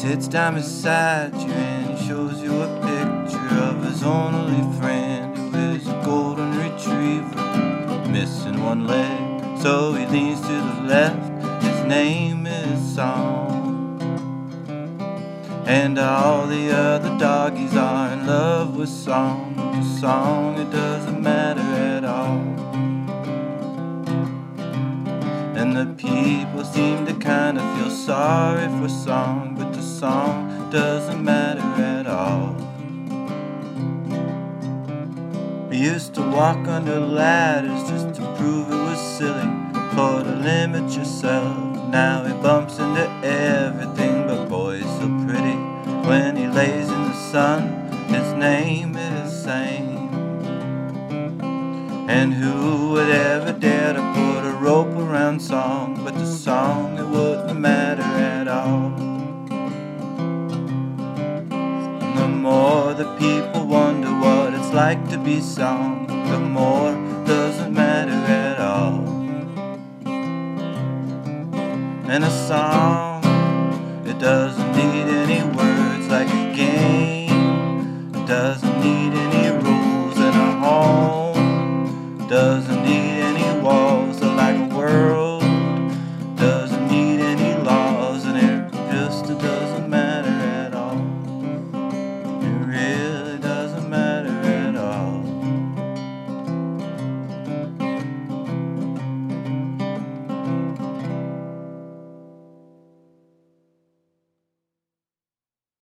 sits down beside you and he shows you a picture of his only friend who is a golden retriever, missing one leg. So he leans to the left, his name is Song. And all the other doggies are in love with Song. Song, it doesn't matter at all. And the people seem to kind of feel sorry for Song, but song doesn't matter at all. We used to walk under ladders just to prove it was silly, for to limit yourself. Now he bumps into everything, but boy, so pretty. When he lays in the sun, his name is Sane. And who would ever dare to put a rope around song? But the song, the people wonder what it's like to be song, the more doesn't matter at all. And a song,